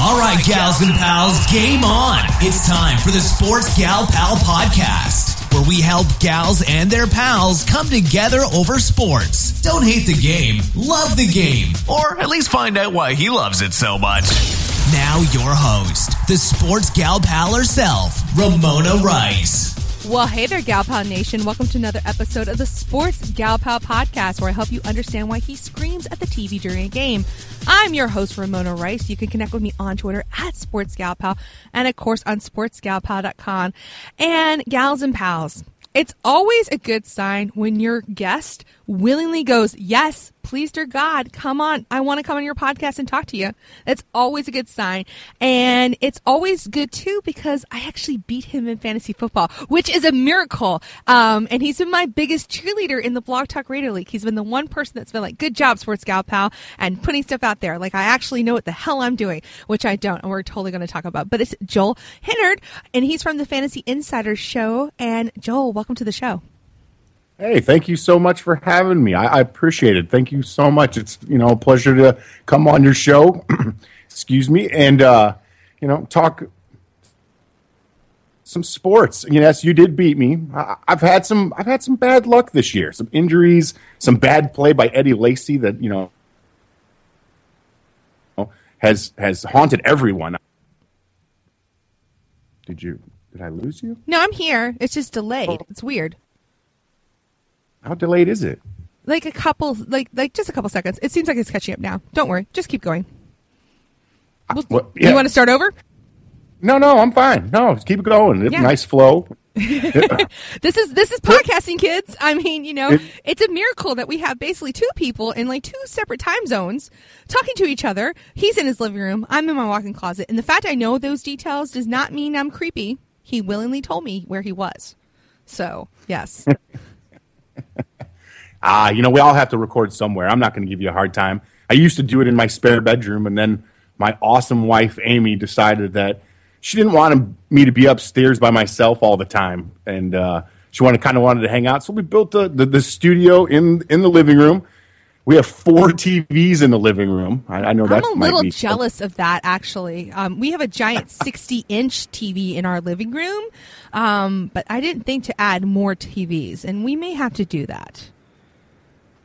All right, gals and pals, game on. It's time for the Sports Gal Pal podcast, where we help gals and their pals come together over sports. Don't hate the game, love the game. Or at least find out why he loves it so much. Now, your host, the Sports Gal Pal herself, Ramona Rice. Well, hey there, Gal Pal Nation. Welcome to another episode of the Sports Gal Pal podcast, where I help you understand why he screams at the TV during a game. I'm your host, Ramona Rice. You can connect with me on Twitter at Sports Gal Pal and, of course, on sportsgalpal.com. And, gals and pals, it's always a good sign when your guest willingly goes, Yes, please, dear God, come on. I want to come on your podcast and talk to you. That's always a good sign. And it's always good too because I actually beat him in fantasy football, which is a miracle. Um, and he's been my biggest cheerleader in the Blog Talk Radio League. He's been the one person that's been like, Good job, Sports Gal Pal, and putting stuff out there. Like, I actually know what the hell I'm doing, which I don't. And we're totally going to talk about. But it's Joel Henard, and he's from the Fantasy Insider Show. And Joel, welcome to the show. Hey, thank you so much for having me. I, I, appreciate it. Thank you so much. It's you know a pleasure to come on your show. excuse me, and uh, you know talk some sports. Yes, you did beat me. I, have had some. I've had some bad luck this year. Some injuries, some bad play by Eddie Lacy that you know has has haunted everyone. Did you? Did I lose you? No, I'm here. It's just delayed. Oh. It's weird. How delayed is it? Like a couple, like like just a couple seconds. It seems like it's catching up now. Don't worry, just keep going. Well, well, yeah. You want to start over? No, no, I'm fine. No, keep it going. Yeah. Nice flow. this is this is podcasting, kids. I mean, you know, it's a miracle that we have basically two people in like two separate time zones talking to each other. He's in his living room. I'm in my walk-in closet, and the fact I know those details does not mean I'm creepy. He willingly told me where he was. So, yes. ah, you know, we all have to record somewhere. I'm not going to give you a hard time. I used to do it in my spare bedroom, and then my awesome wife, Amy, decided that she didn't want me to be upstairs by myself all the time. And uh, she wanted, kind of wanted to hang out. So we built the, the, the, studio in, in the living room. We have four TVs in the living room. I, I know that. I'm a little jealous of that, actually. Um, we have a giant 60 inch TV in our living room. Um, but I didn't think to add more TVs, and we may have to do that.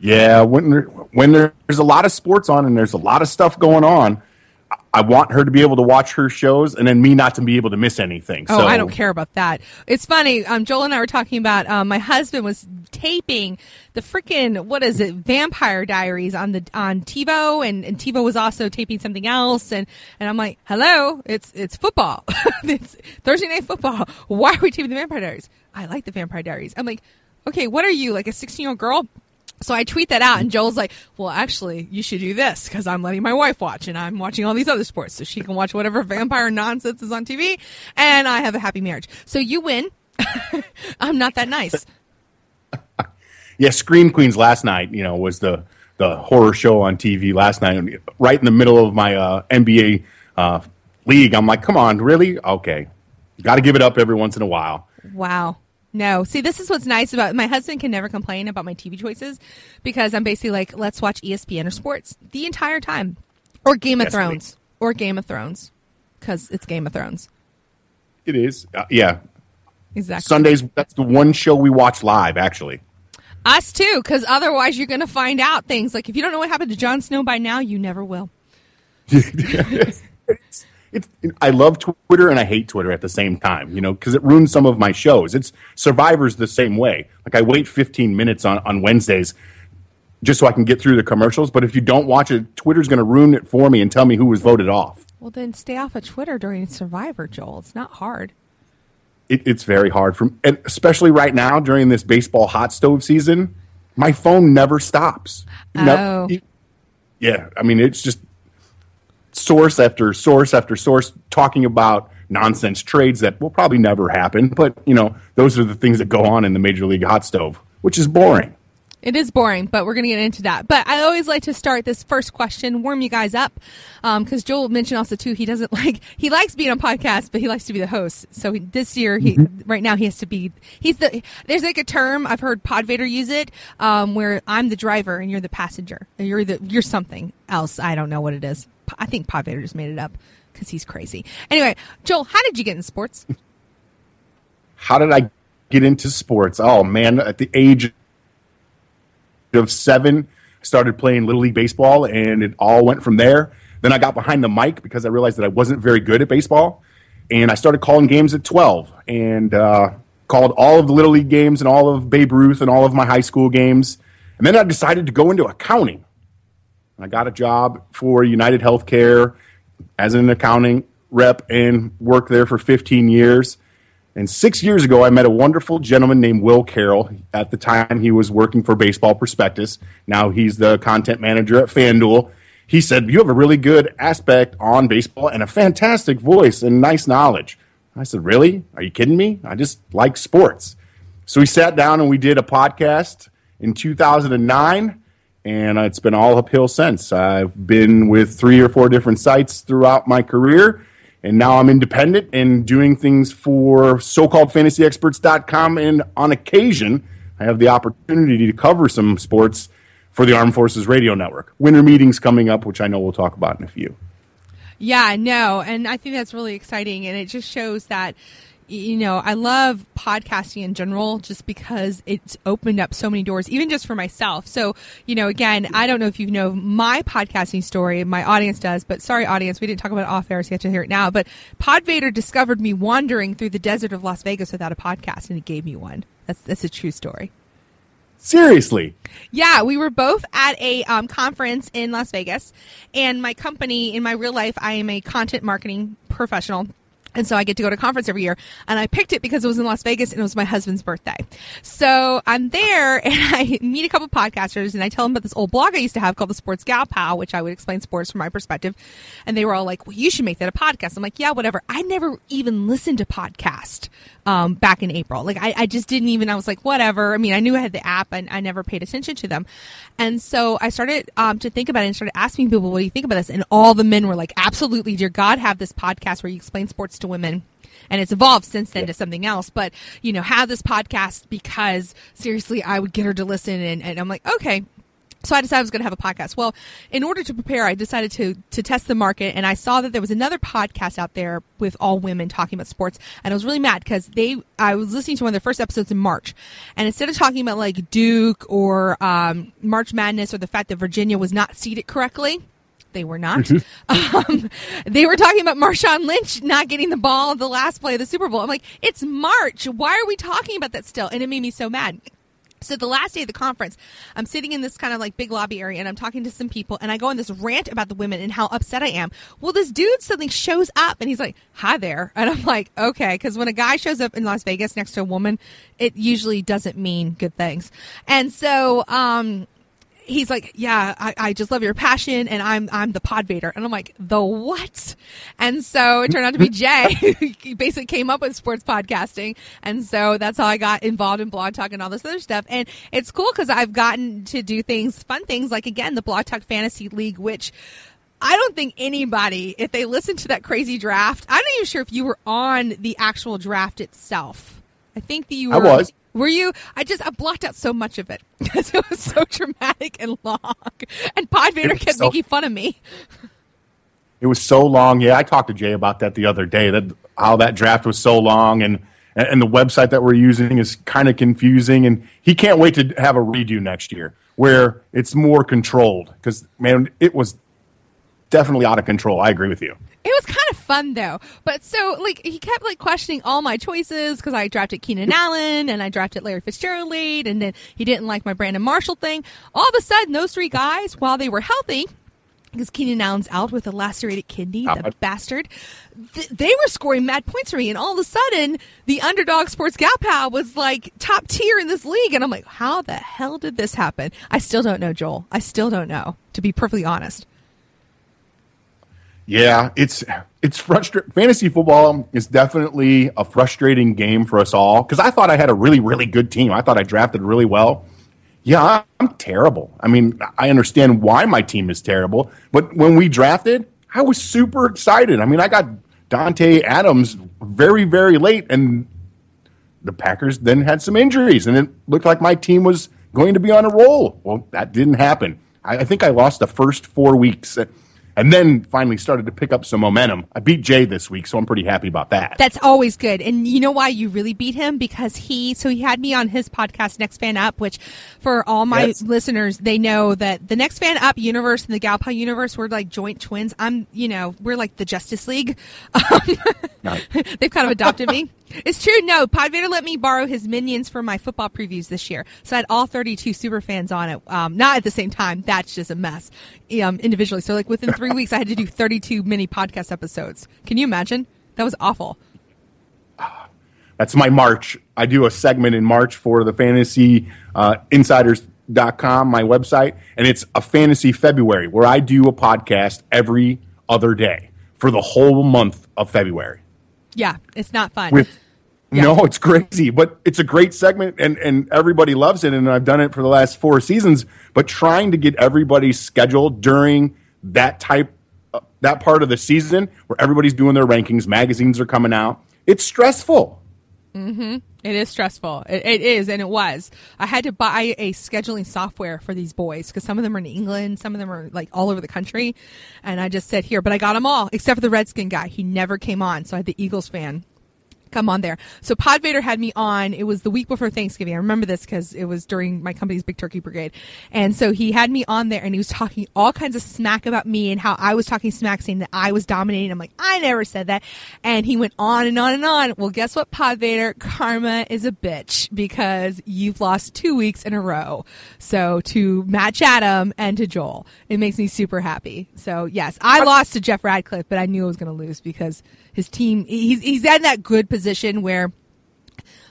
Yeah, when there, when there's a lot of sports on and there's a lot of stuff going on, I want her to be able to watch her shows and then me not to be able to miss anything. Oh, I don't care about that. It's funny. Um, Joel and I were talking about um, my husband was taping the freaking what is it, Vampire Diaries on the on TiVo, and, and TiVo was also taping something else, and and I'm like, hello, it's it's football, it's Thursday night football. Why are we taping the Vampire Diaries? I like the Vampire Diaries. I'm like, okay, what are you like a 16 year old girl? So I tweet that out, and Joel's like, "Well, actually, you should do this because I'm letting my wife watch, and I'm watching all these other sports, so she can watch whatever vampire nonsense is on TV, and I have a happy marriage. So you win. I'm not that nice." yeah, Scream Queens last night, you know, was the the horror show on TV last night, right in the middle of my uh, NBA uh, league. I'm like, "Come on, really? Okay, got to give it up every once in a while." Wow. No. See, this is what's nice about my husband can never complain about my TV choices because I'm basically like, let's watch ESPN or sports the entire time. Or Game of yes, Thrones. Or Game of Thrones. Because it's Game of Thrones. It is. Uh, yeah. Exactly. Sundays, that's the one show we watch live, actually. Us too, because otherwise you're going to find out things. Like if you don't know what happened to Jon Snow by now, you never will. it's I love Twitter and I hate Twitter at the same time, you know, because it ruins some of my shows. It's Survivor's the same way. Like I wait 15 minutes on, on Wednesdays just so I can get through the commercials. But if you don't watch it, Twitter's going to ruin it for me and tell me who was voted off. Well, then stay off of Twitter during Survivor, Joel. It's not hard. It, it's very hard, from, and especially right now during this baseball hot stove season. My phone never stops. Oh. Never, yeah, I mean it's just source after source after source talking about nonsense trades that will probably never happen. But, you know, those are the things that go on in the Major League hot stove, which is boring. It is boring, but we're going to get into that. But I always like to start this first question, warm you guys up, because um, Joel mentioned also too he doesn't like he likes being on podcasts, but he likes to be the host. So he, this year, he mm-hmm. right now he has to be he's the there's like a term I've heard Podvader use it um, where I'm the driver and you're the passenger, and you're the you're something else. I don't know what it is. I think Pod Vader just made it up because he's crazy. Anyway, Joel, how did you get in sports? How did I get into sports? Oh man, at the age of seven, started playing little league baseball, and it all went from there. Then I got behind the mic because I realized that I wasn't very good at baseball, and I started calling games at twelve, and uh, called all of the little league games and all of Babe Ruth and all of my high school games. And then I decided to go into accounting. I got a job for United Healthcare as an accounting rep and worked there for 15 years. And six years ago, I met a wonderful gentleman named Will Carroll. At the time, he was working for Baseball Prospectus. Now he's the content manager at FanDuel. He said, You have a really good aspect on baseball and a fantastic voice and nice knowledge. I said, Really? Are you kidding me? I just like sports. So we sat down and we did a podcast in 2009, and it's been all uphill since. I've been with three or four different sites throughout my career and now I'm independent and doing things for so-called fantasyexperts.com. And on occasion, I have the opportunity to cover some sports for the Armed Forces Radio Network. Winter meetings coming up, which I know we'll talk about in a few. Yeah, know. And I think that's really exciting. And it just shows that you know, I love podcasting in general just because it's opened up so many doors, even just for myself. So, you know, again, I don't know if you know my podcasting story, my audience does, but sorry, audience, we didn't talk about it off air, so you have to hear it now. But Podvader discovered me wandering through the desert of Las Vegas without a podcast, and he gave me one. That's that's a true story. Seriously. Yeah, we were both at a um, conference in Las Vegas, and my company, in my real life, I am a content marketing professional and so I get to go to a conference every year. And I picked it because it was in Las Vegas and it was my husband's birthday. So I'm there and I meet a couple podcasters and I tell them about this old blog I used to have called the Sports Gal Pal, which I would explain sports from my perspective. And they were all like, well, you should make that a podcast. I'm like, yeah, whatever. I never even listened to podcast um, back in April. Like I, I just didn't even, I was like, whatever. I mean, I knew I had the app and I never paid attention to them. And so I started um, to think about it and started asking people, what do you think about this? And all the men were like, absolutely, dear God, have this podcast where you explain sports to women and it's evolved since then to something else. But you know, have this podcast because seriously, I would get her to listen, and, and I'm like, okay. So I decided I was going to have a podcast. Well, in order to prepare, I decided to to test the market, and I saw that there was another podcast out there with all women talking about sports, and I was really mad because they. I was listening to one of their first episodes in March, and instead of talking about like Duke or um, March Madness or the fact that Virginia was not seated correctly, they were not. um, they were talking about Marshawn Lynch not getting the ball the last play of the Super Bowl. I'm like, it's March. Why are we talking about that still? And it made me so mad. So the last day of the conference, I'm sitting in this kind of like big lobby area and I'm talking to some people and I go on this rant about the women and how upset I am. Well, this dude suddenly shows up and he's like, hi there. And I'm like, okay. Cause when a guy shows up in Las Vegas next to a woman, it usually doesn't mean good things. And so, um, he's like, yeah, I, I, just love your passion, and I'm I'm the pod vader, and I'm like, the what? And so it turned out to be Jay, he basically came up with sports podcasting, and so that's how I got involved in Blog Talk and all this other stuff. And it's cool because I've gotten to do things, fun things, like again the Blog Talk Fantasy League, which. I don't think anybody, if they listen to that crazy draft, I'm not even sure if you were on the actual draft itself. I think that you were. I was. Were you? I just I blocked out so much of it because it was so dramatic and long, and Pod Vader kept so, making fun of me. It was so long. Yeah, I talked to Jay about that the other day. That how that draft was so long, and and the website that we're using is kind of confusing, and he can't wait to have a redo next year where it's more controlled because man, it was definitely out of control. I agree with you. It was kind of fun though. But so like he kept like questioning all my choices because I drafted Keenan Allen and I drafted Larry Fitzgerald late, and then he didn't like my Brandon Marshall thing. All of a sudden, those three guys, while they were healthy, because Keenan Allen's out with a lacerated kidney, the bastard. Th- they were scoring mad points for me, and all of a sudden, the underdog sports gal pal was like top tier in this league, and I'm like, how the hell did this happen? I still don't know, Joel. I still don't know, to be perfectly honest. Yeah, it's it's frustrating. Fantasy football is definitely a frustrating game for us all because I thought I had a really really good team. I thought I drafted really well. Yeah, I'm terrible. I mean, I understand why my team is terrible, but when we drafted, I was super excited. I mean, I got Davante Adams very very late, and the Packers then had some injuries, and it looked like my team was going to be on a roll. Well, that didn't happen. I, I think I lost the first four weeks and then finally started to pick up some momentum. I beat Jay this week, so I'm pretty happy about that. That's always good. And you know why you really beat him? Because he, so he had me on his podcast, Next Fan Up, which for all my yes. listeners, they know that the Next Fan Up universe and the Gal Pal universe, we're like joint twins. I'm, you know, we're like the Justice League. Um, they've kind of adopted me. It's true. No, Podvader let me borrow his minions for my football previews this year. So I had all 32 super fans on it. Um, not at the same time. That's just a mess. Um, individually. So like within three weeks, I had to do 32 mini podcast episodes. Can you imagine? That was awful. That's my March. I do a segment in March for the fantasy uh, insiders.com, my website, and it's a fantasy February where I do a podcast every other day for the whole month of February. Yeah, it's not fun. With yeah. No, it's crazy, but it's a great segment and, and everybody loves it. And I've done it for the last four seasons, but trying to get everybody's schedule during that type, uh, that part of the season where everybody's doing their rankings, magazines are coming out. It's stressful. Mm-hmm. It is stressful. It, it is, and it was. I had to buy a scheduling software for these boys because some of them are in England, some of them are like all over the country, and I just said here, but I got them all except for the Redskin guy. He never came on, so I had the Eagles fan come on there. So Podvader had me on. It was the week before Thanksgiving. I remember this because it was during my company's Big Turkey Brigade. And so he had me on there and he was talking all kinds of smack about me and how I was talking smack saying that I was dominating. I'm like, I never said that. And he went on and on and on. Well, guess what, Podvader? Karma is a bitch because you've lost two weeks in a row. So to Matt Chatham and to Joel, it makes me super happy. So yes, I lost to Jeff Radcliffe, but I knew I was going to lose because his team, he's, he's in that good position where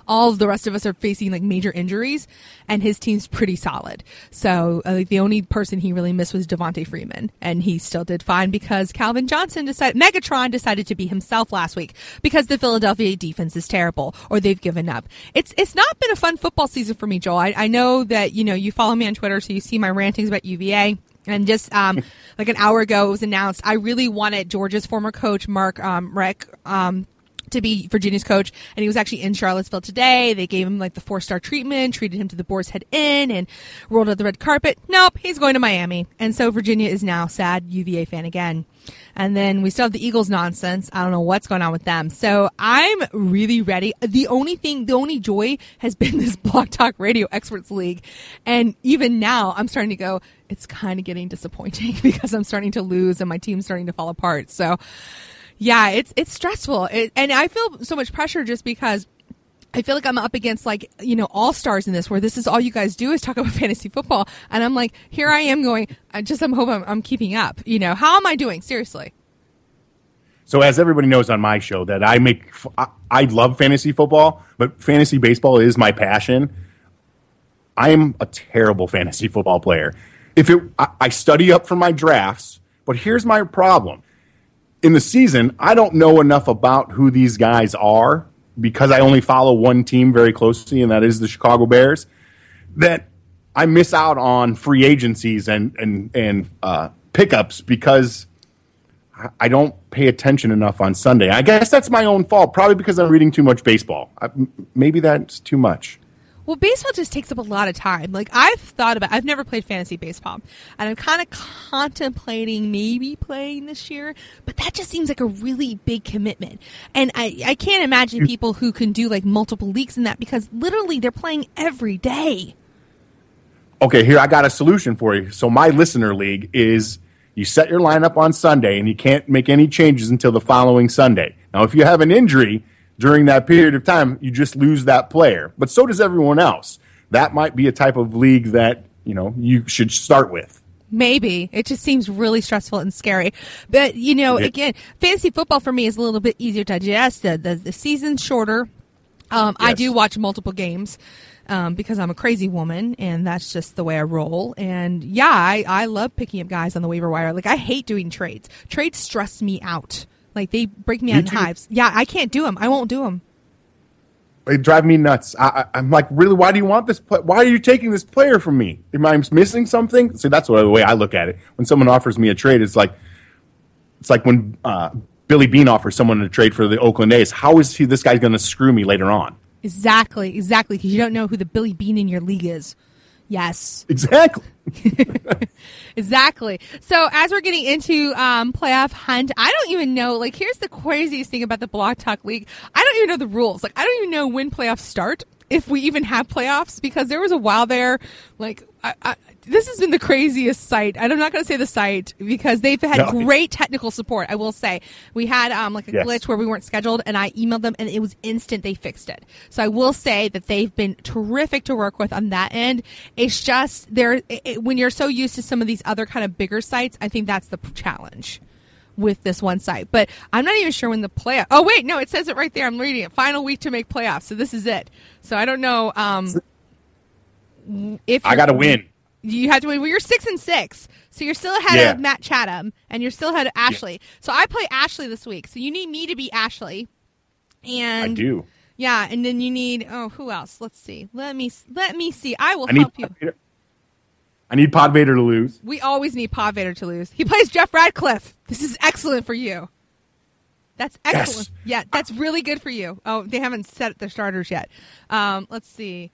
all of the rest of us are facing like major injuries and his team's pretty solid. So uh, like the only person he really missed was Devonta Freeman and he still did fine because Calvin Johnson decided, Megatron decided to be himself last week because the Philadelphia defense is terrible or they've given up. It's, it's not been a fun football season for me, Joel. I, I know that, you know, you follow me on Twitter, so you see my rantings about UVA. And just um, like an hour ago, it was announced. I really wanted Georgia's former coach Mark um, Richt um, to be Virginia's coach, and he was actually in Charlottesville today. They gave him like the four star treatment, treated him to the Boar's Head Inn, and rolled out the red carpet. Nope, he's going to Miami, and so Virginia is now sad UVA fan again. And then we still have the Eagles nonsense. I don't know what's going on with them. So I'm really ready. The only thing, the only joy has been this Blog Talk Radio Experts League. And even now I'm starting to go, it's kind of getting disappointing because I'm starting to lose and my team's starting to fall apart. So yeah, it's, it's stressful. It, and I feel so much pressure just because I feel like I'm up against like, you know, all stars in this where this is all you guys do is talk about fantasy football. And I'm like, here I am going, I just, I'm hoping I'm, I'm keeping up. You know, how am I doing? Seriously. So as everybody knows on my show that I make, I, I love fantasy football, but fantasy baseball is my passion. I am a terrible fantasy football player. If it, I, I study up for my drafts, but here's my problem. In the season, I don't know enough about who these guys are because I only follow one team very closely, and that is the Chicago Bears, that I miss out on free agencies and and and uh, pickups because I don't pay attention enough on Sunday. I guess that's my own fault, probably because I'm reading too much baseball. I, maybe that's too much. Well, baseball just takes up a lot of time. Like I've thought about, I've never played fantasy baseball, and I'm kind of contemplating maybe playing this year. But that just seems like a really big commitment, and I I can't imagine mm. people who can do like multiple leagues in that because literally they're playing every day. Okay, here I got a solution for you. So my listener league is you set your lineup on Sunday, and you can't make any changes until the following Sunday. Now, if you have an injury during that period of time, you just lose that player. But so does everyone else. That might be a type of league that, you know, you should start with. Maybe. It just seems really stressful and scary. But, you know, it, again, fantasy football for me is a little bit easier to digest. The, the, the season's shorter. Um, yes. I do watch multiple games. Um, because I'm a crazy woman and that's just the way I roll. And yeah, I, I love picking up guys on the waiver wire. Like I hate doing trades. Trades stress me out. Like they break me out in hives. Yeah, I can't do them. I won't do them. They drive me nuts. I, am like, really? Why do you want this? Play- why are you taking this player from me? Am I missing something? See, that's the way I look at it. When someone offers me a trade, it's like, it's like when uh, Billy Beane offers someone a trade for the Oakland A's. How is he? This guy's going to screw me later on. Exactly, exactly. Because you don't know who the Billy Beane in your league is. Yes. Exactly. Exactly. So as we're getting into um, playoff hunt, I don't even know. Like, here's the craziest thing about the Blog Talk League. I don't even know the rules. Like, I don't even know when playoffs start, if we even have playoffs, because there was a while there, like, I, I, this has been the craziest site. And I'm not going to say the site because they've had No. great technical support. I will say we had um, like a Yes. glitch where we weren't scheduled, and I emailed them, and it was instant. They fixed it. So I will say that they've been terrific to work with on that end. It's just there it, when you're so used to some of these other kind of bigger sites. I think that's the challenge with this one site. But I'm not even sure when the playoff. Oh wait, no, it says it right there. I'm reading it. Final week to make playoffs. So this is it. So I don't know. Um, if I got to win. You have to win. Well, you're six and six, so you're still ahead Yeah. of Matt Chatham, and you're still ahead of Ashley. So I play Ashley this week. So you need me to be Ashley, and I do. Yeah, and then you need oh, who else? Let's see. Let me let me see. I will I help you. I need Pod Vader to lose. We always need Pod Vader to lose. He plays Jeff Radcliffe. This is excellent for you. That's excellent. Yes. Yeah, that's really good for you. Oh, they haven't set their starters yet. Um, let's see.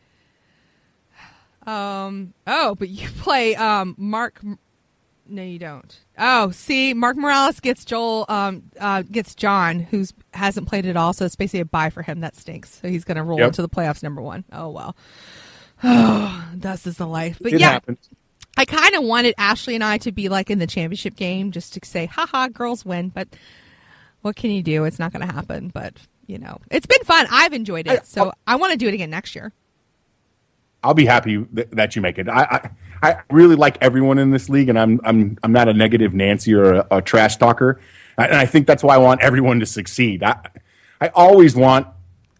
Um, oh, but you play um, Mark. No, you don't. Oh, see, Mark Morales gets Joel. Um, uh, gets John, who's hasn't played at all. So it's basically a bye for him. That stinks. So he's going to roll Yep. into the playoffs number one. Oh well. Oh, this is the life. But It yeah, happens. I kind of wanted Ashley and I to be like in the championship game just to say, haha, girls win. But what can you do? It's not going to happen. But, you know, it's been fun. I've enjoyed it. I- So I want to do it again next year. I'll be happy th- that you make it. I, I I really like everyone in this league, and I'm I'm I'm not a negative Nancy or a, a trash talker, and I think that's why I want everyone to succeed. I I always want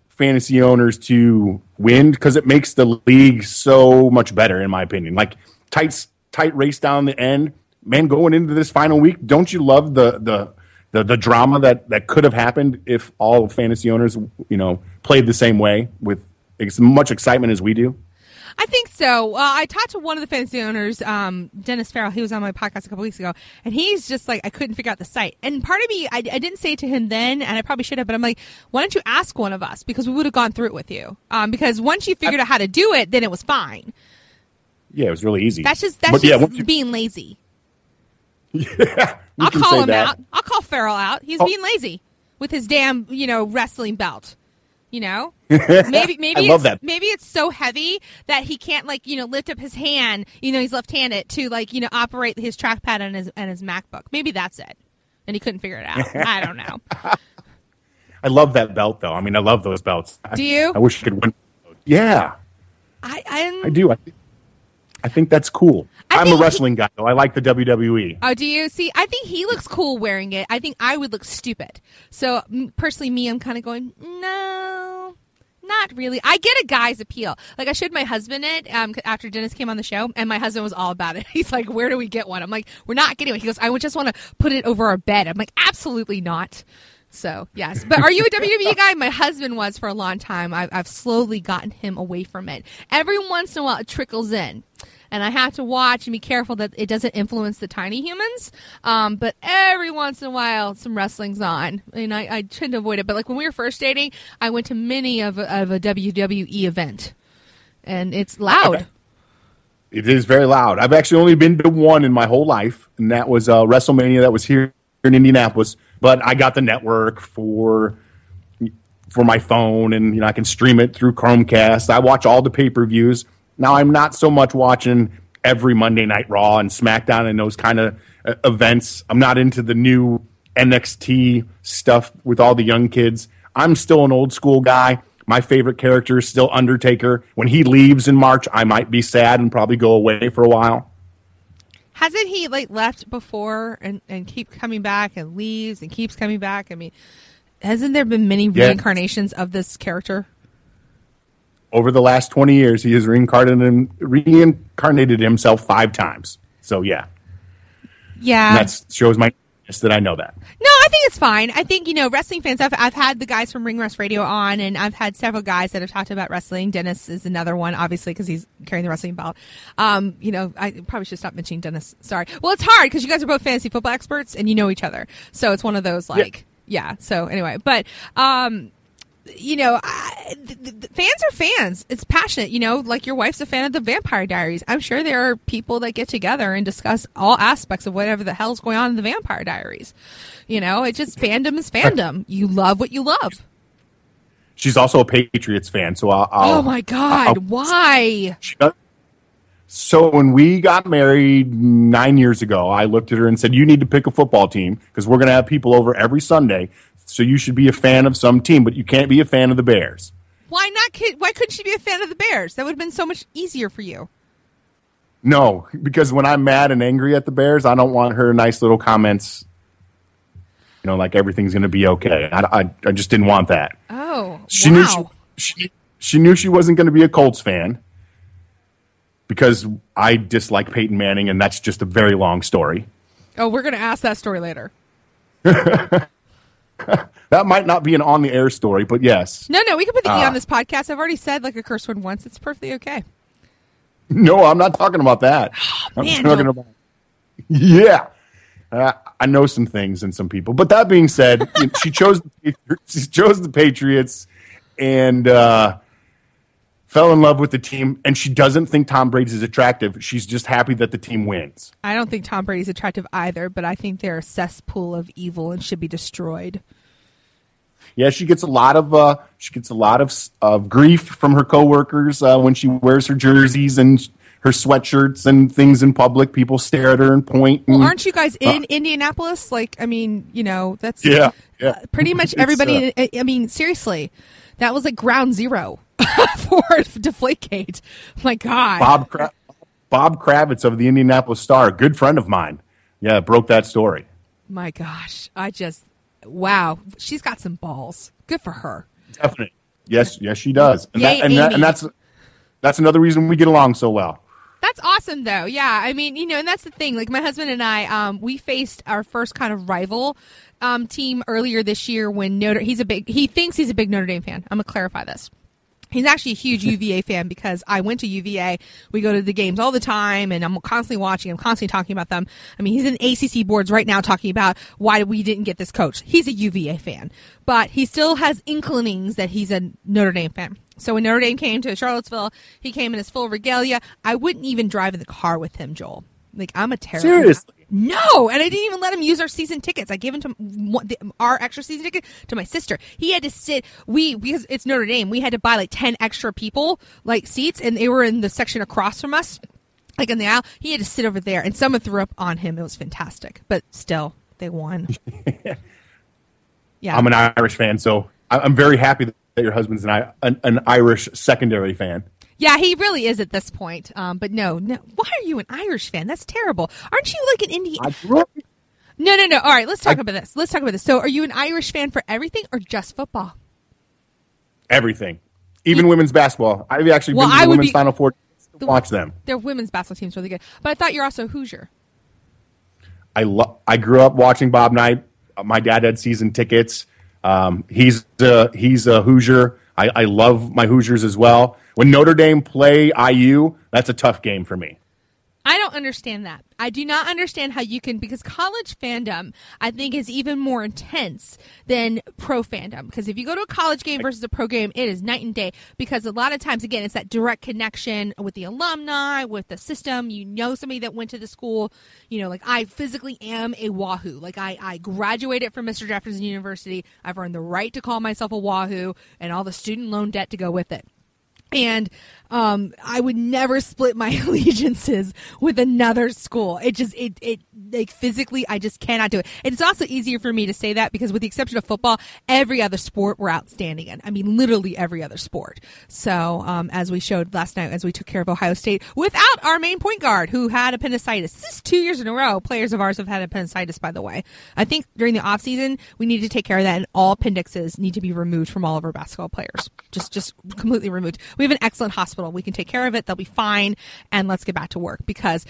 fantasy owners to win because it makes the league so much better, in my opinion. Like tight tight race down the end, man. Going into this final week, don't you love the the the, the drama that, that could have happened if all fantasy owners, you know, played the same way with as much excitement as we do? I think so. Uh, I talked to one of the fantasy owners, um, Dennis Farrell. He was on my podcast a couple weeks ago, and he's just like, I couldn't figure out the site. And part of me, I, I didn't say to him then, and I probably should have, but I'm like, why don't you ask one of us? Because we would have gone through it with you. Um, because once you figured out how to do it, then it was fine. Yeah, it was really easy. That's just that's But just yeah, you- being lazy. we I'll call him that. out. I'll call Farrell out. He's Oh. being lazy with his damn, you know, wrestling belt. You know, maybe maybe I it's, that. maybe it's so heavy that he can't like you know lift up his hand. You know, he's left-handed to like you know operate his trackpad on his and his MacBook. Maybe that's it, and he couldn't figure it out. I don't know. I love that belt, though. I mean, I love those belts. Do you? I, wish I could win. Yeah, I I'm, I do. I, think- I think that's cool. I I'm think a he- wrestling guy, though. I like the. WWE. Oh, do you see? I think he looks cool wearing it. I think I would look stupid. So personally, me, I'm kind of going no. Not really. I get a guy's appeal. Like I showed my husband it um, after Dennis came on the show, and my husband was all about it. He's like, "Where do we get one?" I'm like, "We're not getting one." He goes, "I would just want to put it over our bed." I'm like, "Absolutely not." So yes, but are you a WWE guy? My husband was for a long time. I've, I've slowly gotten him away from it. Every once in a while, it trickles in, and I have to watch and be careful that it doesn't influence the tiny humans. Um, but every once in a while, some wrestling's on, and I, I tend to avoid it. But like when we were first dating, I went to many of a, of a WWE event, and it's loud. It is very loud. I've actually only been to one in my whole life, and that was uh, WrestleMania. That was here in Indianapolis. But I got the network for for my phone, and you know I can stream it through Chromecast. I watch all the pay per views. Now I'm not so much watching every Monday Night Raw and SmackDown and those kind of uh, events. I'm not into the new NXT stuff with all the young kids. I'm still an old school guy. My favorite character is still Undertaker. When he leaves in March, I might be sad and probably go away for a while. Hasn't he like left before and and keep coming back and leaves and keeps coming back? I mean, hasn't there been many Yeah. reincarnations of this character? Over the last 20 years, he has reincarnated, reincarnated himself five times. So, yeah, Yeah, that shows my that I know that. No, I think it's fine. I think you know wrestling fans. I've I've had the guys from Ring Rust Radio on, and I've had several guys that have talked about wrestling. Dennis is another one, obviously, because he's carrying the wrestling belt. Um, you know, I probably should stop mentioning Dennis. Sorry. Well, it's hard because you guys are both fantasy football experts, and you know each other. So it's one of those like, yeah. So anyway, but um, you know, I, th- th- fans are fans. It's passionate, you know. Like your wife's a fan of the Vampire Diaries. I'm sure there are people that get together and discuss all aspects of whatever the hell's going on in the Vampire Diaries. You know, it just fandom is fandom. You love what you love. She's also a Patriots fan, so I'll. I'll oh my God! I'll- why? So when we got married nine years ago, I looked at her and said, "You need to pick a football team because we're going to have people over every Sunday. So you should be a fan of some team, but you can't be a fan of the Bears." Why not? Why couldn't she be a fan of the Bears? That would have been so much easier for you. No, because when I'm mad and angry at the Bears, I don't want her nice little comments. You know, like everything's going to be okay. I, I, I just didn't want that. Oh, She wow. knew she, she she knew she wasn't going to be a Colts fan because I dislike Peyton Manning, and that's just a very long story. oh, we're gonna ask that story later. That might not be an on the air story, but yes. No, no, we can put the E Ah. on this podcast. I've already said like a curse word once. It's perfectly okay. No, I'm not talking about that. I'm talking Joel. about yeah. Uh, I know some things and some people, but that being said, she chose the, she chose the Patriots and uh, fell in love with the team. And she doesn't think Tom Brady is attractive. She's just happy that the team wins. I don't think Tom Brady's attractive either, but I think they're a cesspool of evil and should be destroyed. Yeah, she gets a lot of uh, she gets a lot of of grief from her coworkers uh, when she wears her jerseys and her sweatshirts and things in public. People stare at her and point. Well, aren't you guys in Indianapolis? Like, I mean, you know, that's Yeah, yeah. uh, pretty much everybody. uh, I mean, seriously, that was like ground zero for Deflategate. My God, Bob Kra- Bob Kravitz of the Indianapolis Star, a good friend of mine. Yeah, broke that story. my gosh, I just wow, she's got some balls. Good for her. Definitely. Yes, yes, she does. And, Yay, that, and, that, and that's that's another reason we get along so well. That's awesome, though. Yeah, I mean, you know, and that's the thing. Like my husband and I, um, we faced our first kind of rival um, team earlier this year when Notre. He's a big. He thinks he's a big Notre Dame fan. I'm gonna clarify this. He's actually a huge UVA fan because I went to UVA. We go to the games all the time, and I'm constantly watching. I'm constantly talking about them. I mean, he's in ACC boards right now talking about why we didn't get this coach. He's a UVA fan, but he still has inklings that he's a Notre Dame fan. So when Notre Dame came to Charlottesville, he came in his full regalia. I wouldn't even drive in the car with him, Joel. Like I'm a terrible. Seriously? No, and I didn't even let him use our season tickets. I gave him to the- our extra season ticket to my sister. He had to sit. We because it's Notre Dame. We had to buy like ten extra people like seats, and they were in the section across from us, like in the aisle. He had to sit over there, and someone threw up on him. It was fantastic, but still, they won. yeah, I'm an Irish fan, so I'm very happy that your husband's an, an, an Irish secondary fan. Yeah, he really is at this point. Um, but no, no. Why are you an Irish fan? That's terrible. Aren't you like an Indian? I grew up. No, no, no. All right, let's talk I- about this. Let's talk about this. So, are you an Irish fan for everything or just football? Everything, even women's basketball. I've actually Well, been to the would women's be- Final Four to watch them. Their women's basketball team's really good. But I thought you're also a Hoosier. I lo- I grew up watching Bob Knight. Uh, My dad had season tickets. Um, he's a, he's a Hoosier. I, I love my Hoosiers as well. When Notre Dame play IU, that's a tough game for me. I don't understand that. I do not understand how you can because college fandom I think is even more intense than pro fandom because if you go to a college game versus a pro game it is night and day because a lot of times again it's that direct connection with the alumni with the system you know somebody that went to the school you know like I physically am a wahoo like I, I graduated from Mr. Jefferson University I've earned the right to call myself a wahoo and all the student loan debt to go with it and um, I would never split my allegiances with another school. It just it it like physically I just cannot do it. And it's also easier for me to say that because with the exception of football, every other sport we're outstanding in. I mean, literally every other sport. So um, as we showed last night, as we took care of Ohio State without our main point guard who had appendicitis. This is two years in a row. Players of ours have had appendicitis, by the way. I think during the off season we need to take care of that, and all appendixes need to be removed from all of our basketball players. Just just completely removed. We have an excellent hospital. We can take care of it. They'll be fine. And let's get back to work because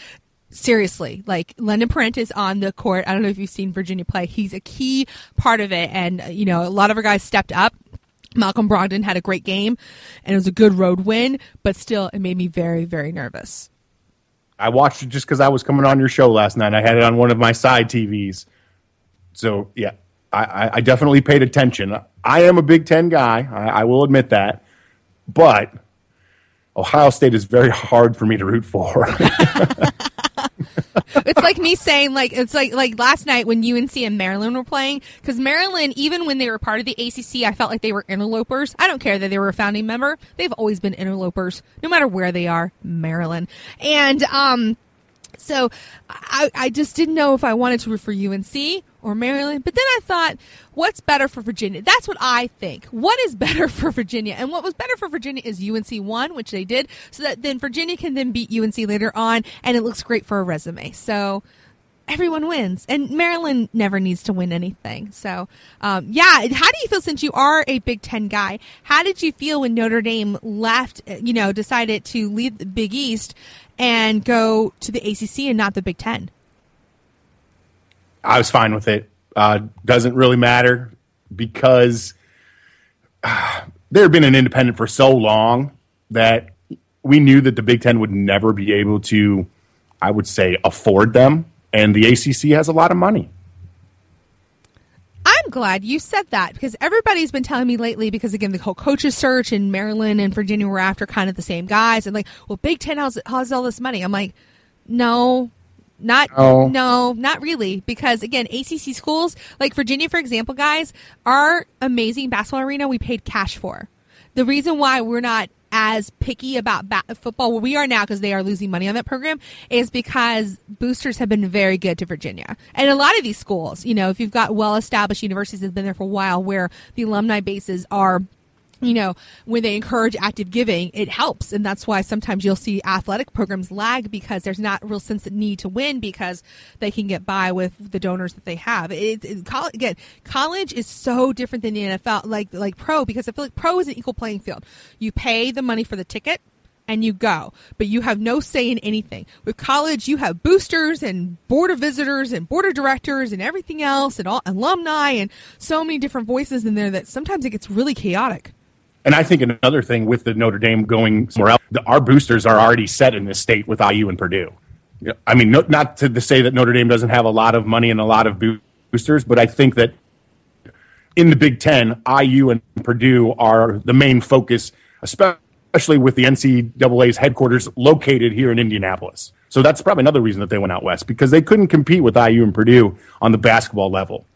seriously, like London Perrantes is on the court. I don't know if you've seen Virginia play. He's a key part of it. And, you know, a lot of our guys stepped up. Malcolm Brogdon had a great game and it was a good road win, but still it made me very, very nervous. I watched it just because I was coming on your show last night. I had it on one of my side TVs. So yeah, I, I, I definitely paid attention. I am a Big Ten guy. I, I will admit that. but Ohio State is very hard for me to root for. it's like me saying like it's like like last night when UNC and Maryland were playing because Maryland even when they were part of the ACC I felt like they were interlopers. I don't care that they were a founding member; they've always been interlopers, no matter where they are. Maryland and um so I, I just didn't know if I wanted to root for UNC or Maryland. But then I thought, what's better for Virginia? That's what I think. What is better for Virginia? And what was better for Virginia is UNC won, which they did, so that then Virginia can then beat UNC later on, and it looks great for a resume. So everyone wins, and Maryland never needs to win anything. So, um, yeah, how do you feel since you are a Big Ten guy? How did you feel when Notre Dame left? You know, decided to leave the Big East and go to the ACC and not the Big Ten? I was fine with it. Uh, doesn't really matter because uh, there been an independent for so long that we knew that the Big Ten would never be able to, I would say, afford them. And the ACC has a lot of money. I'm glad you said that because everybody's been telling me lately because again the whole coaches search in Maryland and Virginia were after kind of the same guys and like well Big Ten has, has all this money I'm like no not no. no not really because again ACC schools like Virginia for example guys our amazing basketball arena we paid cash for the reason why we're not as picky about ba- football where we are now because they are losing money on that program is because boosters have been very good to Virginia. And a lot of these schools, you know, if you've got well established universities that have been there for a while where the alumni bases are you know, when they encourage active giving, it helps. And that's why sometimes you'll see athletic programs lag because there's not real sense of need to win because they can get by with the donors that they have. It, it, college, again, college is so different than the NFL, like, like pro, because I feel like pro is an equal playing field. You pay the money for the ticket and you go, but you have no say in anything. With college, you have boosters and board of visitors and board of directors and everything else and all alumni and so many different voices in there that sometimes it gets really chaotic. And I think another thing with the Notre Dame going somewhere else, the, our boosters are already set in this state with IU and Purdue. I mean, no, not to, to say that Notre Dame doesn't have a lot of money and a lot of boosters, but I think that in the Big Ten, IU and Purdue are the main focus, especially with the NCAA's headquarters located here in Indianapolis. So that's probably another reason that they went out west because they couldn't compete with IU and Purdue on the basketball level.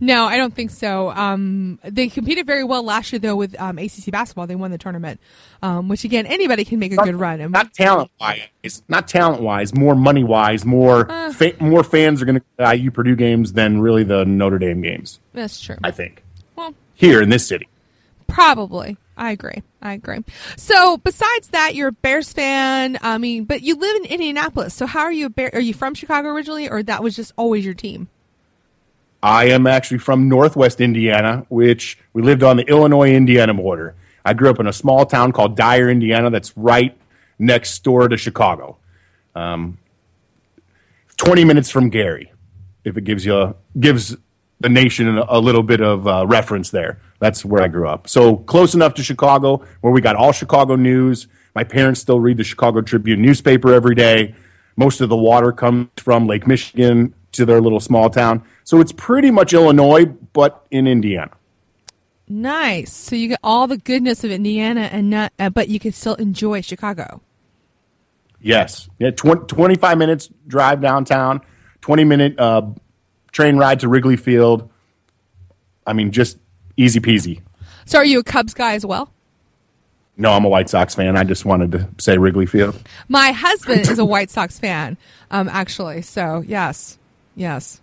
No, I don't think so. Um, they competed very well last year, though, with um, ACC basketball. They won the tournament, um, which again, anybody can make a good run. Not talent wise, not talent wise, more money wise, more uh, fa- more fans are going to IU Purdue games than really the Notre Dame games. That's true. I think. Well, here in this city, probably. I agree. I agree. So, besides that, you're a Bears fan. I mean, but you live in Indianapolis. So, how are you? A Bear- are you from Chicago originally, or that was just always your team? I am actually from Northwest Indiana, which we lived on the Illinois Indiana border. I grew up in a small town called Dyer, Indiana, that's right next door to Chicago. Um, 20 minutes from Gary, if it gives you a, gives the nation a, little bit of uh, reference there. That's where I grew up. So close enough to Chicago, where we got all Chicago news. My parents still read the Chicago Tribune newspaper every day. Most of the water comes from Lake Michigan to their little small town. So it's pretty much Illinois, but in Indiana. Nice. So you get all the goodness of Indiana, and not, uh, but you can still enjoy Chicago. Yes. Yeah. 20, 25 minutes drive downtown, 20 minute uh, train ride to Wrigley Field. I mean, just easy peasy. So are you a Cubs guy as well? No, I'm a White Sox fan. I just wanted to say Wrigley Field. My husband is a White Sox fan, um, actually. So yes, yes,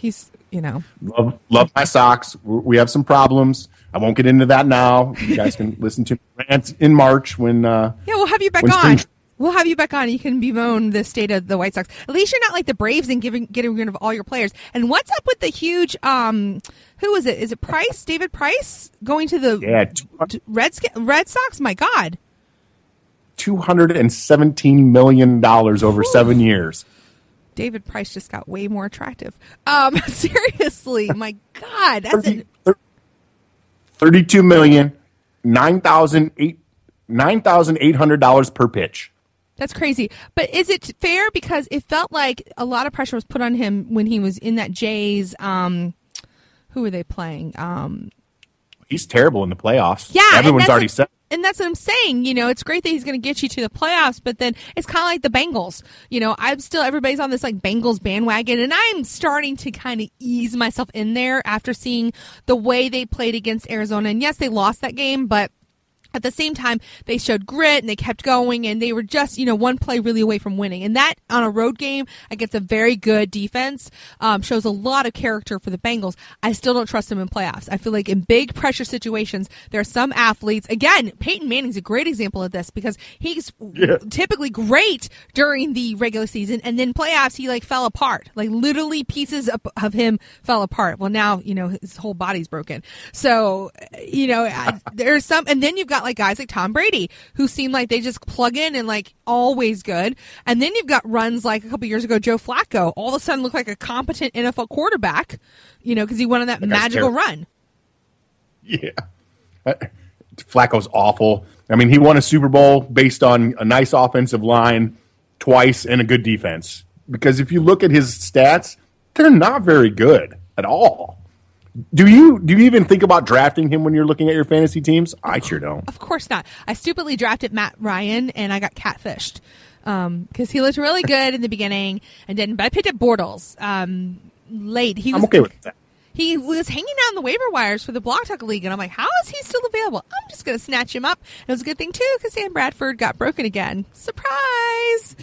he's you know love love my Sox. We have some problems. I won't get into that now. You guys can listen to rants in March when. Uh, yeah, we'll have you back on. Spring- We'll have you back on. You can bemoan the state of the White Sox. At least you're not like the Braves and giving getting rid of all your players. And what's up with the huge? Um, who is it? Is it Price? David Price going to the yeah, Red Red Sox? My God, two hundred and seventeen million dollars over Ooh. seven years. David Price just got way more attractive. Um, seriously, my God, that's 30, 32 million, nine thousand eight nine thousand eight hundred dollars per pitch. That's crazy. But is it fair? Because it felt like a lot of pressure was put on him when he was in that Jays. Um, who were they playing? Um, he's terrible in the playoffs. Yeah, everyone's already said. And that's what I'm saying. You know, it's great that he's going to get you to the playoffs, but then it's kind of like the Bengals. You know, I'm still, everybody's on this like Bengals bandwagon, and I'm starting to kind of ease myself in there after seeing the way they played against Arizona. And yes, they lost that game, but at the same time, they showed grit and they kept going and they were just, you know, one play really away from winning. And that on a road game against a very good defense um, shows a lot of character for the Bengals. I still don't trust them in playoffs. I feel like in big pressure situations, there are some athletes. Again, Peyton Manning's a great example of this because he's typically great during the regular season and then playoffs, he like fell apart. Like literally pieces of, of him fell apart. Well, now, you know, his whole body's broken. So, you know, I, there's some, and then you've got like guys like Tom Brady who seem like they just plug in and like always good. And then you've got runs like a couple years ago, Joe Flacco all of a sudden looked like a competent NFL quarterback, you know, because he went on that guy's magical run. Yeah. Flacco's awful. I mean, he won a Super Bowl based on a nice offensive line twice and a good defense. Because if you look at his stats, they're not very good at all. Do you do you even think about drafting him when you're looking at your fantasy teams? I sure don't. Of course not. I stupidly drafted Matt Ryan and I got catfished because he looked really good in the beginning and didn't. But I picked up Bortles um, late. He was I'm okay with that. he was hanging out on the waiver wires for the Blog Talk League, and I'm like, how is he still available? I'm just going to snatch him up. And it was a good thing too because Sam Bradford got broken again. Surprise!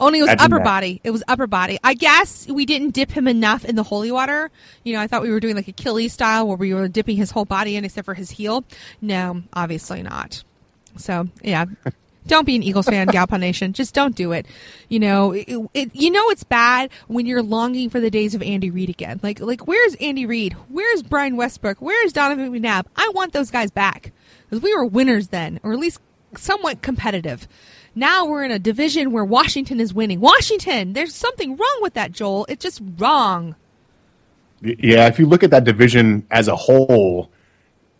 Only it was Imagine upper that. body. It was upper body. I guess we didn't dip him enough in the holy water. You know, I thought we were doing like Achilles style where we were dipping his whole body in except for his heel. No, obviously not. So yeah. Don't be an Eagles fan, Gal Pal Nation. Just don't do it. You know, it, it, you know it's bad when you're longing for the days of Andy Reid again. Like, like where's Andy Reid? Where's Brian Westbrook? Where's Donovan McNabb? I want those guys back because we were winners then, or at least somewhat competitive. Now we're in a division where Washington is winning. Washington, there's something wrong with that, Joel. It's just wrong. Yeah, if you look at that division as a whole,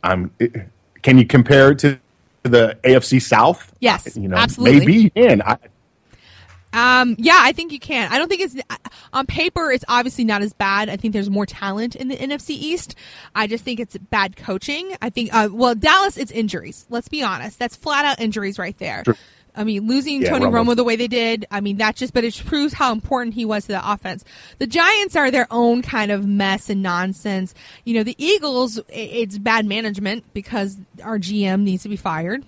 um, it, can you compare it to the AFC South? Yes, you know, absolutely. maybe you can. I, Um, yeah, I think you can. I don't think it's on paper. It's obviously not as bad. I think there's more talent in the NFC East. I just think it's bad coaching. I think. Uh, well, Dallas, it's injuries. Let's be honest. That's flat out injuries right there. Sure. I mean, losing Yeah, Tony Romo. Romo the way they did. I mean, that just, but it proves how important he was to the offense. The Giants are their own kind of mess and nonsense. You know, the Eagles, it's bad management because our GM needs to be fired.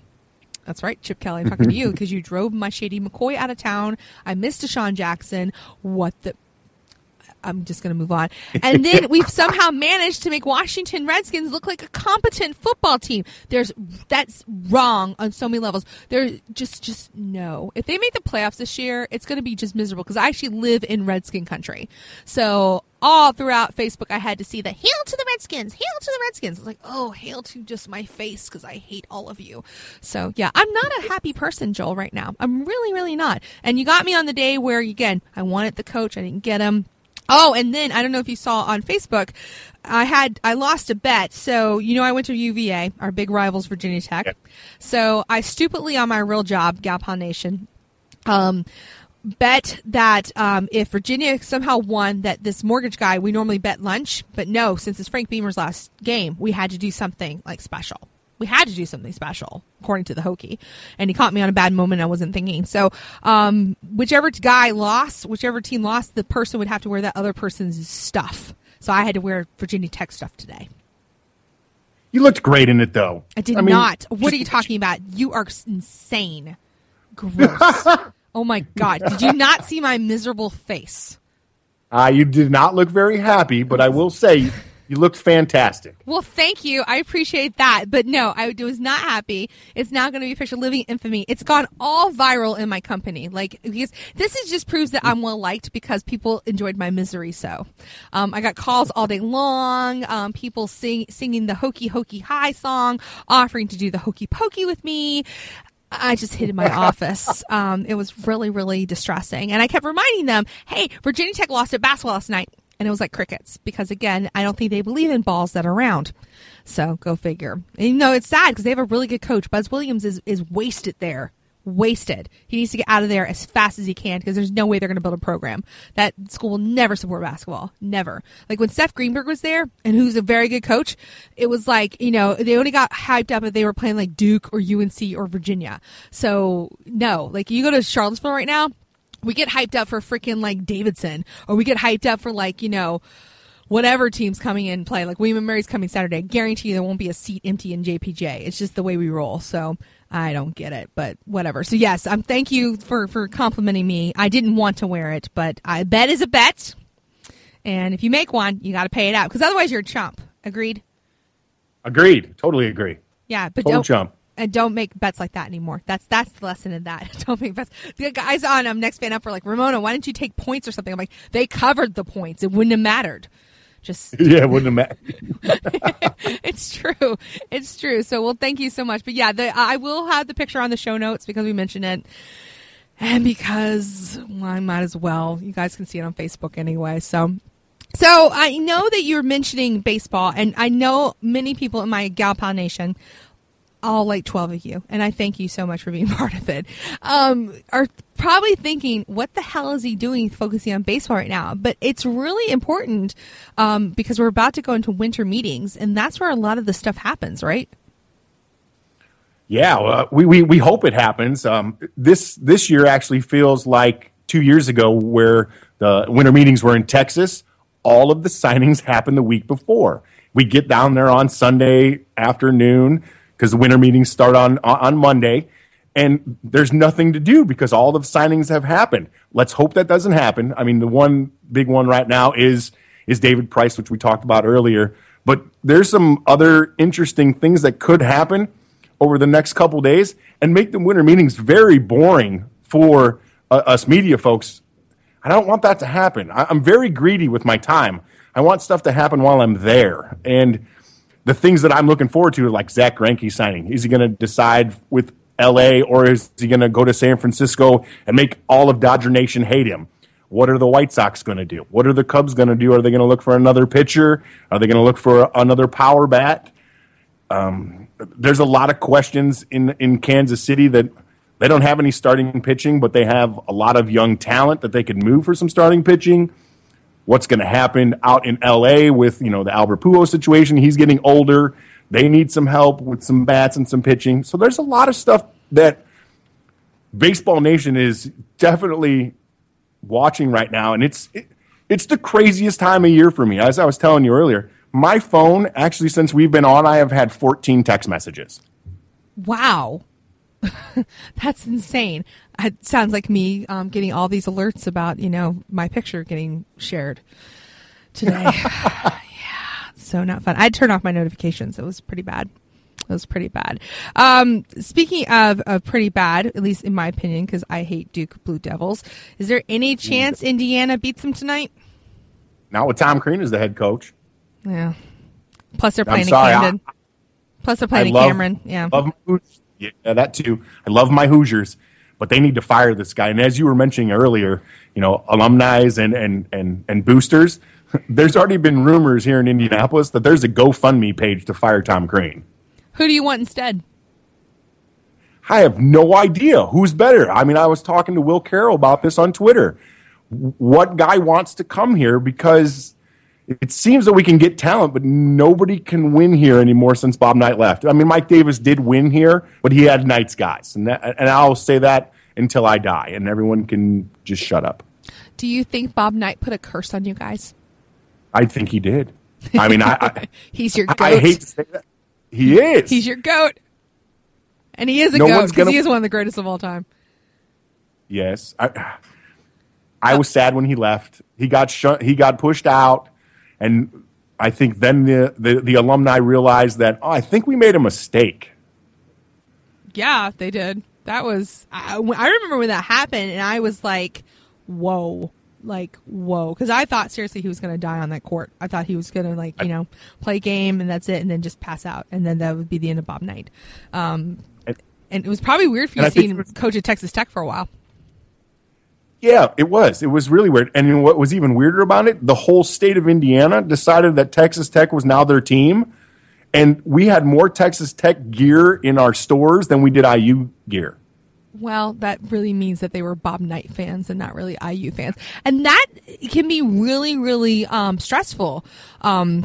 That's right, Chip Kelly. I'm talking to you because you drove my shady McCoy out of town. I missed DeSean Jackson. What the? I'm just going to move on. And then we've somehow managed to make Washington Redskins look like a competent football team. There's that's wrong on so many levels. There's just just no. If they make the playoffs this year, it's going to be just miserable because I actually live in Redskin country. So all throughout Facebook, I had to see the hail to the Redskins, hail to the Redskins. I was like, oh, hail to just my face because I hate all of you. So yeah, I'm not a happy person, Joel, right now. I'm really, really not. And you got me on the day where, again, I wanted the coach, I didn't get him. Oh, and then I don't know if you saw on Facebook, I had I lost a bet. So you know I went to UVA, our big rivals, Virginia Tech. Yep. So I stupidly on my real job, Gal Pal Nation, um, bet that um, if Virginia somehow won, that this mortgage guy we normally bet lunch, but no, since it's Frank Beamer's last game, we had to do something like special. We had to do something special, according to the Hokie, and he caught me on a bad moment. I wasn't thinking. So, um, whichever guy lost, whichever team lost, the person would have to wear that other person's stuff. So I had to wear Virginia Tech stuff today. you looked great in it, though. I did mean, not. What are you talking about? You are insane. Gross. oh my god! Did you not see my miserable face? Uh, you did not look very happy, but I will say you looked fantastic. Well, thank you. I appreciate that. But no, I was not happy. It's now going to be official living infamy. It's gone all viral in my company. Like, because this is just proves that I'm well liked because people enjoyed my misery. So, um, I got calls all day long. Um, people sing, singing the Hokie Hokie High song, offering to do the Hokey Pokey with me. I just hid in my office. Um, it was really, really distressing. And I kept reminding them, hey, Virginia Tech lost at basketball last night. And it was like crickets because, again, I don't think they believe in balls that are round. So go figure. And, you know, it's sad because they have a really good coach. Buzz Williams is, is wasted there. wasted. He needs to get out of there as fast as he can because there's no way they're going to build a program. That school will never support basketball. Never. Like when Seth Greenberg was there and who's a very good coach, it was like, you know, they only got hyped up if they were playing like Duke or UNC or Virginia. So no, like you go to Charlottesville right now, we get hyped up for freaking like Davidson or we get hyped up for like, you know, whatever team's coming in play. Like William and Mary's coming Saturday. I guarantee there won't be a seat empty in JPJ. It's just the way we roll. So I don't get it, but whatever. So yes, um, thank you for for complimenting me. I didn't want to wear it, but I bet is a bet. And if you make one, you got to pay it out because otherwise you're a chump. Agreed. Agreed. Totally agree. Yeah, but Total don't chump. And don't make bets like that anymore. That's that's the lesson in that. don't make bets. The guys on um, next fan up were like Ramona, why didn't you take points or something? I'm like, they covered the points. It wouldn't have mattered. Just Yeah, it wouldn't have mattered. it's true. It's true. So, well, thank you so much. But yeah, the, I will have the picture on the show notes because we mentioned it. And because well, I might as well. You guys can see it on Facebook anyway. So, so I know that you're mentioning baseball, and I know many people in my Gal Pal Nation, all like 12 of you, and I thank you so much for being part of it, um, are probably thinking, what the hell is he doing focusing on baseball right now? But it's really important um, because we're about to go into winter meetings, and that's where a lot of the stuff happens, right? Yeah, we, we we hope it happens. Um, this this year actually feels like two years ago, where the winter meetings were in Texas. All of the signings happened the week before. We get down there on Sunday afternoon because the winter meetings start on on Monday, and there's nothing to do because all the signings have happened. Let's hope that doesn't happen. I mean, the one big one right now is is David Price, which we talked about earlier. But there's some other interesting things that could happen over the next couple days and make the winter meetings very boring for uh, us media folks. I don't want that to happen. I, I'm very greedy with my time. I want stuff to happen while I'm there. And the things that I'm looking forward to, like Zack Greinke signing, is he going to decide with LA or is he going to go to San Francisco and make all of Dodger Nation hate him? What are the White Sox going to do? What are the Cubs going to do? Are they going to look for another pitcher? Are they going to look for another power bat? Um, there's a lot of questions in in Kansas City that they don't have any starting pitching, but they have a lot of young talent that they could move for some starting pitching. What's going to happen out in LA with you know the Albert Pujols situation? He's getting older. They need some help with some bats and some pitching. So there's a lot of stuff that Baseball Nation is definitely watching right now, and it's it, it's the craziest time of year for me. As I was telling you earlier, my phone actually since we've been on, I have had 14 text messages. Wow. That's insane. It sounds like me um, getting all these alerts about, you know, my picture getting shared today. yeah, so not fun. I'd turn off my notifications. It was pretty bad. It was pretty bad. Um, speaking of, of pretty bad, at least in my opinion, because I hate Duke Blue Devils, is there any chance Indiana beats them tonight? Now with Tom Crean as the head coach. Yeah. Plus they're playing in sorry, I- Camden. Plus they're playing in love- Cameron. Yeah. Love my Yeah, that too. I love my Hoosiers, but they need to fire this guy. And as you were mentioning earlier, you know, alumni and and and and boosters. There's already been rumors here in Indianapolis that there's a GoFundMe page to fire Tom Crean. Who do you want instead? I have no idea who's better. I mean, I was talking to Will Carroll about this on Twitter. What guy wants to come here because it seems that we can get talent, but nobody can win here anymore since Bob Knight left. I mean, Mike Davis did win here, but he had Knight's guys, and that, and I'll say that until I die, and everyone can just shut up. Do you think Bob Knight put a curse on you guys? I think he did. I mean, I I, He's your goat. I hate to say that. He is. He's your goat. And he is a No goat because gonna- he is one of the greatest of all time. Yes, I, I was sad when he left. He got shut. He got pushed out, and I think then the, the the alumni realized that oh, I think we made a mistake. Yeah, they did. That was I, I remember when that happened, and I was like, "Whoa!" Like, whoa! Because I thought seriously he was going to die on that court. I thought he was going to like you know play a game and that's it, and then just pass out, and then that would be the end of Bob Knight. Um, And- and it was probably weird for you And I think seeing coach at Texas Tech for a while. Yeah, it was. It was really weird. And what was even weirder about it, the whole state of Indiana decided that Texas Tech was now their team, and we had more Texas Tech gear in our stores than we did IU gear. well, that really means that they were Bob Knight fans and not really IU fans. And that can be really, really um, stressful. Um,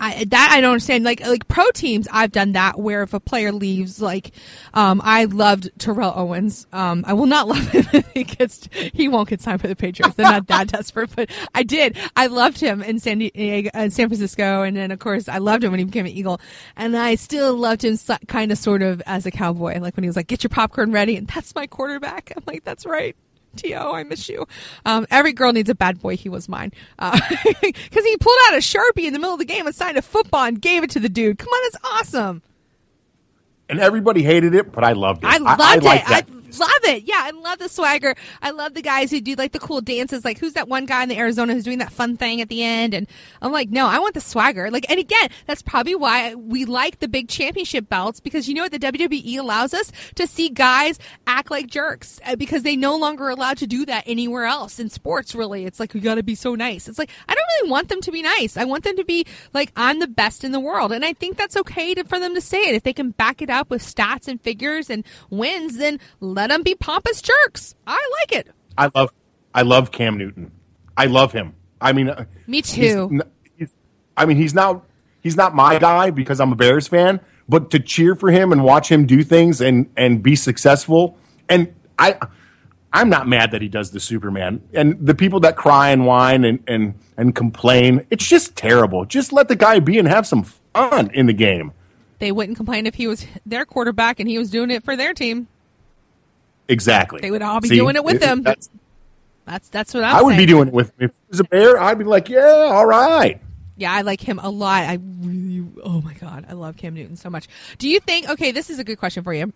I, that I don't understand. Like like pro teams, I've done that where if a player leaves, like um, I loved Terrell Owens. Um, I will not love him gets he won't get signed by the Patriots. They're not that desperate, but I did. I loved him in San Diego, in San Francisco, and then of course I loved him when he became an Eagle, and I still loved him kind of sort of as a cowboy. Like when he was like, "Get your popcorn ready," and that's my quarterback. I'm like, that's right. T.O., I miss you. Um, every girl needs a bad boy. He was mine. Because uh, he pulled out a Sharpie in the middle of the game and signed a football and gave it to the dude. Come on, it's awesome. And everybody hated it, but I loved it. I loved I, I it. I love it. Yeah, I love the swagger. I love the guys who do like the cool dances. Like who's that one guy in the Arizona who's doing that fun thing at the end? And I'm like, no, I want the swagger. Like, and again, that's probably why we like the big championship belts because you know what the WWE allows us to see guys act like jerks uh, because they no longer allowed to do that anywhere else in sports. Really, it's like we got to be so nice. It's like I don't really want them to be nice. I want them to be like I'm the best in the world, and I think that's okay to, for them to say it if they can back it up with stats and figures and wins. Then let them be pompous jerks. I like it. I love, I love Cam Newton. I love him. I mean, uh, me too. He's, he's, I mean, he's not he's not my guy because I'm a Bears fan, but to cheer for him and watch him do things and and be successful, and I. I'm not mad that he does the Superman. And the people that cry and whine and, and, and complain, it's just terrible. Just let the guy be and have some fun in the game. They wouldn't complain if he was their quarterback and he was doing it for their team. Exactly. They would all be See, doing it with them. That's that's, that's what I'm I would saying. be doing it with if it was a bear, I'd be like, yeah, all right. Yeah, I like him a lot. I really, oh my god, I love Cam Newton so much. Do you think? Okay, this is a good question for you.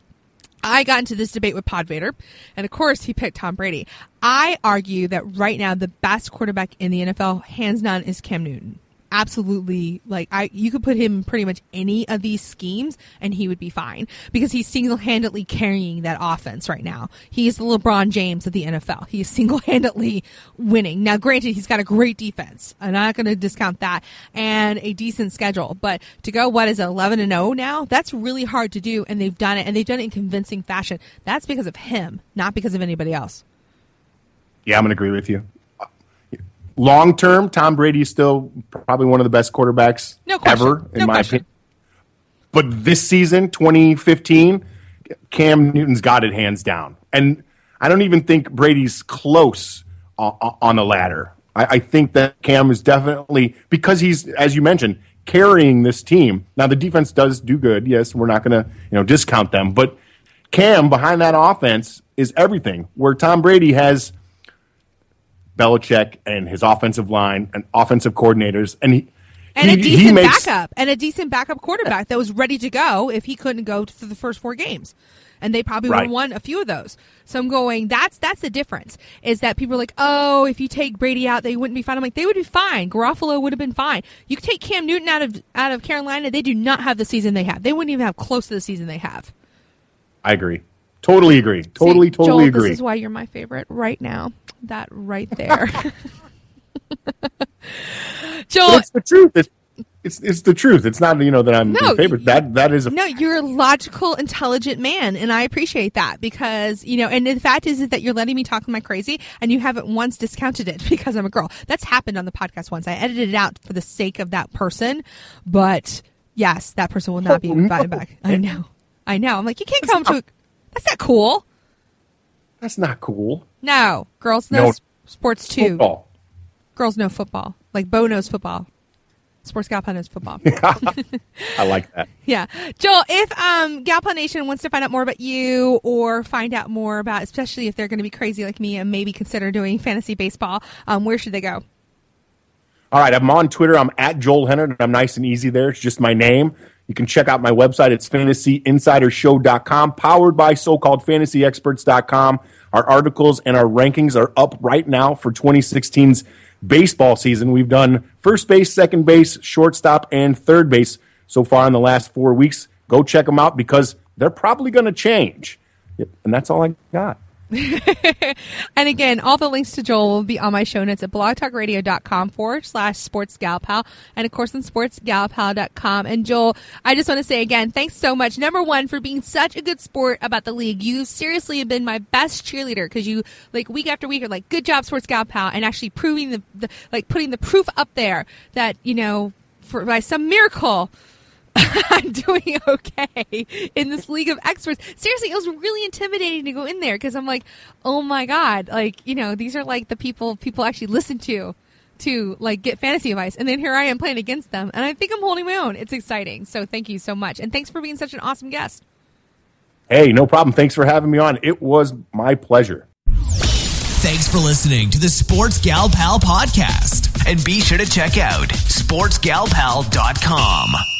I got into this debate with Pod Vader, and of course he picked Tom Brady. I argue that right now the best quarterback in the NFL, hands down, is Cam Newton absolutely like I you could put him in pretty much any of these schemes and he would be fine because he's single-handedly carrying that offense right now. He's the LeBron James of the NFL. He's single-handedly winning. Now granted he's got a great defense. I'm not going to discount that and a decent schedule, but to go what is it 11 and 0 now? That's really hard to do and they've done it and they've done it in convincing fashion. That's because of him, not because of anybody else. Yeah, I'm going to agree with you long term, Tom Brady is still probably one of the best quarterbacks no ever, in no my question. opinion. But this season, 2015, Cam Newton's got it hands down. And I don't even think Brady's close on the ladder. I think that Cam is definitely, because he's, as you mentioned, carrying this team. Now, the defense does do good. Yes, we're not going to you know discount them. But Cam behind that offense is everything, where Tom Brady has – Belichick and his offensive line and offensive coordinators, and he and he, a decent makes, backup and a decent backup quarterback that was ready to go if he couldn't go to the first four games. And they probably right. would have won a few of those. So I'm going. That's that's the difference. Is that people are like, oh, if you take Brady out, they wouldn't be fine. I'm like, they would be fine. Garoppolo would have been fine. You could take Cam Newton out of out of Carolina. They do not have the season they have. They wouldn't even have close to the season they have. I agree. Totally agree. Totally, See, totally Joel, agree. This is why you're my favorite right now that right there. Joel, it's the truth. It's, it's it's the truth. It's not you know that I'm no, your favorite. That that is a no. You're a logical, intelligent man, and I appreciate that because you know. And the fact is, is that you're letting me talk like crazy, and you haven't once discounted it because I'm a girl. That's happened on the podcast once. I edited it out for the sake of that person, but yes, that person will not be oh, invited back. I know, I know. I'm like, you can't come to. That's not cool. That's not cool. No, girls know no, sports too. Football. Girls know football. Like Bo knows football. Sports Gal Pal knows football. I like that. Yeah, Joel. If um, Gal Pal Nation wants to find out more about you or find out more about, especially if they're going to be crazy like me and maybe consider doing fantasy baseball, um, where should they go? All right, I'm on Twitter. I'm at Joel Henard. I'm nice and easy there. It's just my name. You can check out my website. It's fantasyinsidershow.com, powered by so-called fantasyexperts.com. Our articles and our rankings are up right now for 2016's baseball season. We've done first base, second base, shortstop, and third base so far in the last four weeks. Go check them out because they're probably going to change. And that's all I got. and again, all the links to Joel will be on my show notes at blogtalkradio.com forward slash sports sportsgalpal and of course on sportsgalpal.com. And Joel, I just want to say again, thanks so much. Number one, for being such a good sport about the league. You seriously have been my best cheerleader because you like week after week are like, good job, Sports Gal Pal, and actually proving the, the like putting the proof up there that, you know, for by some miracle, I'm doing okay in this league of experts. Seriously, it was really intimidating to go in there because I'm like, oh my god, like you know, these are like the people people actually listen to to like get fantasy advice, and then here I am playing against them, and I think I'm holding my own. It's exciting. So thank you so much, and thanks for being such an awesome guest. Hey, no problem. Thanks for having me on. It was my pleasure. Thanks for listening to the Sports Gal Pal podcast. And be sure to check out sportsgalpal.com.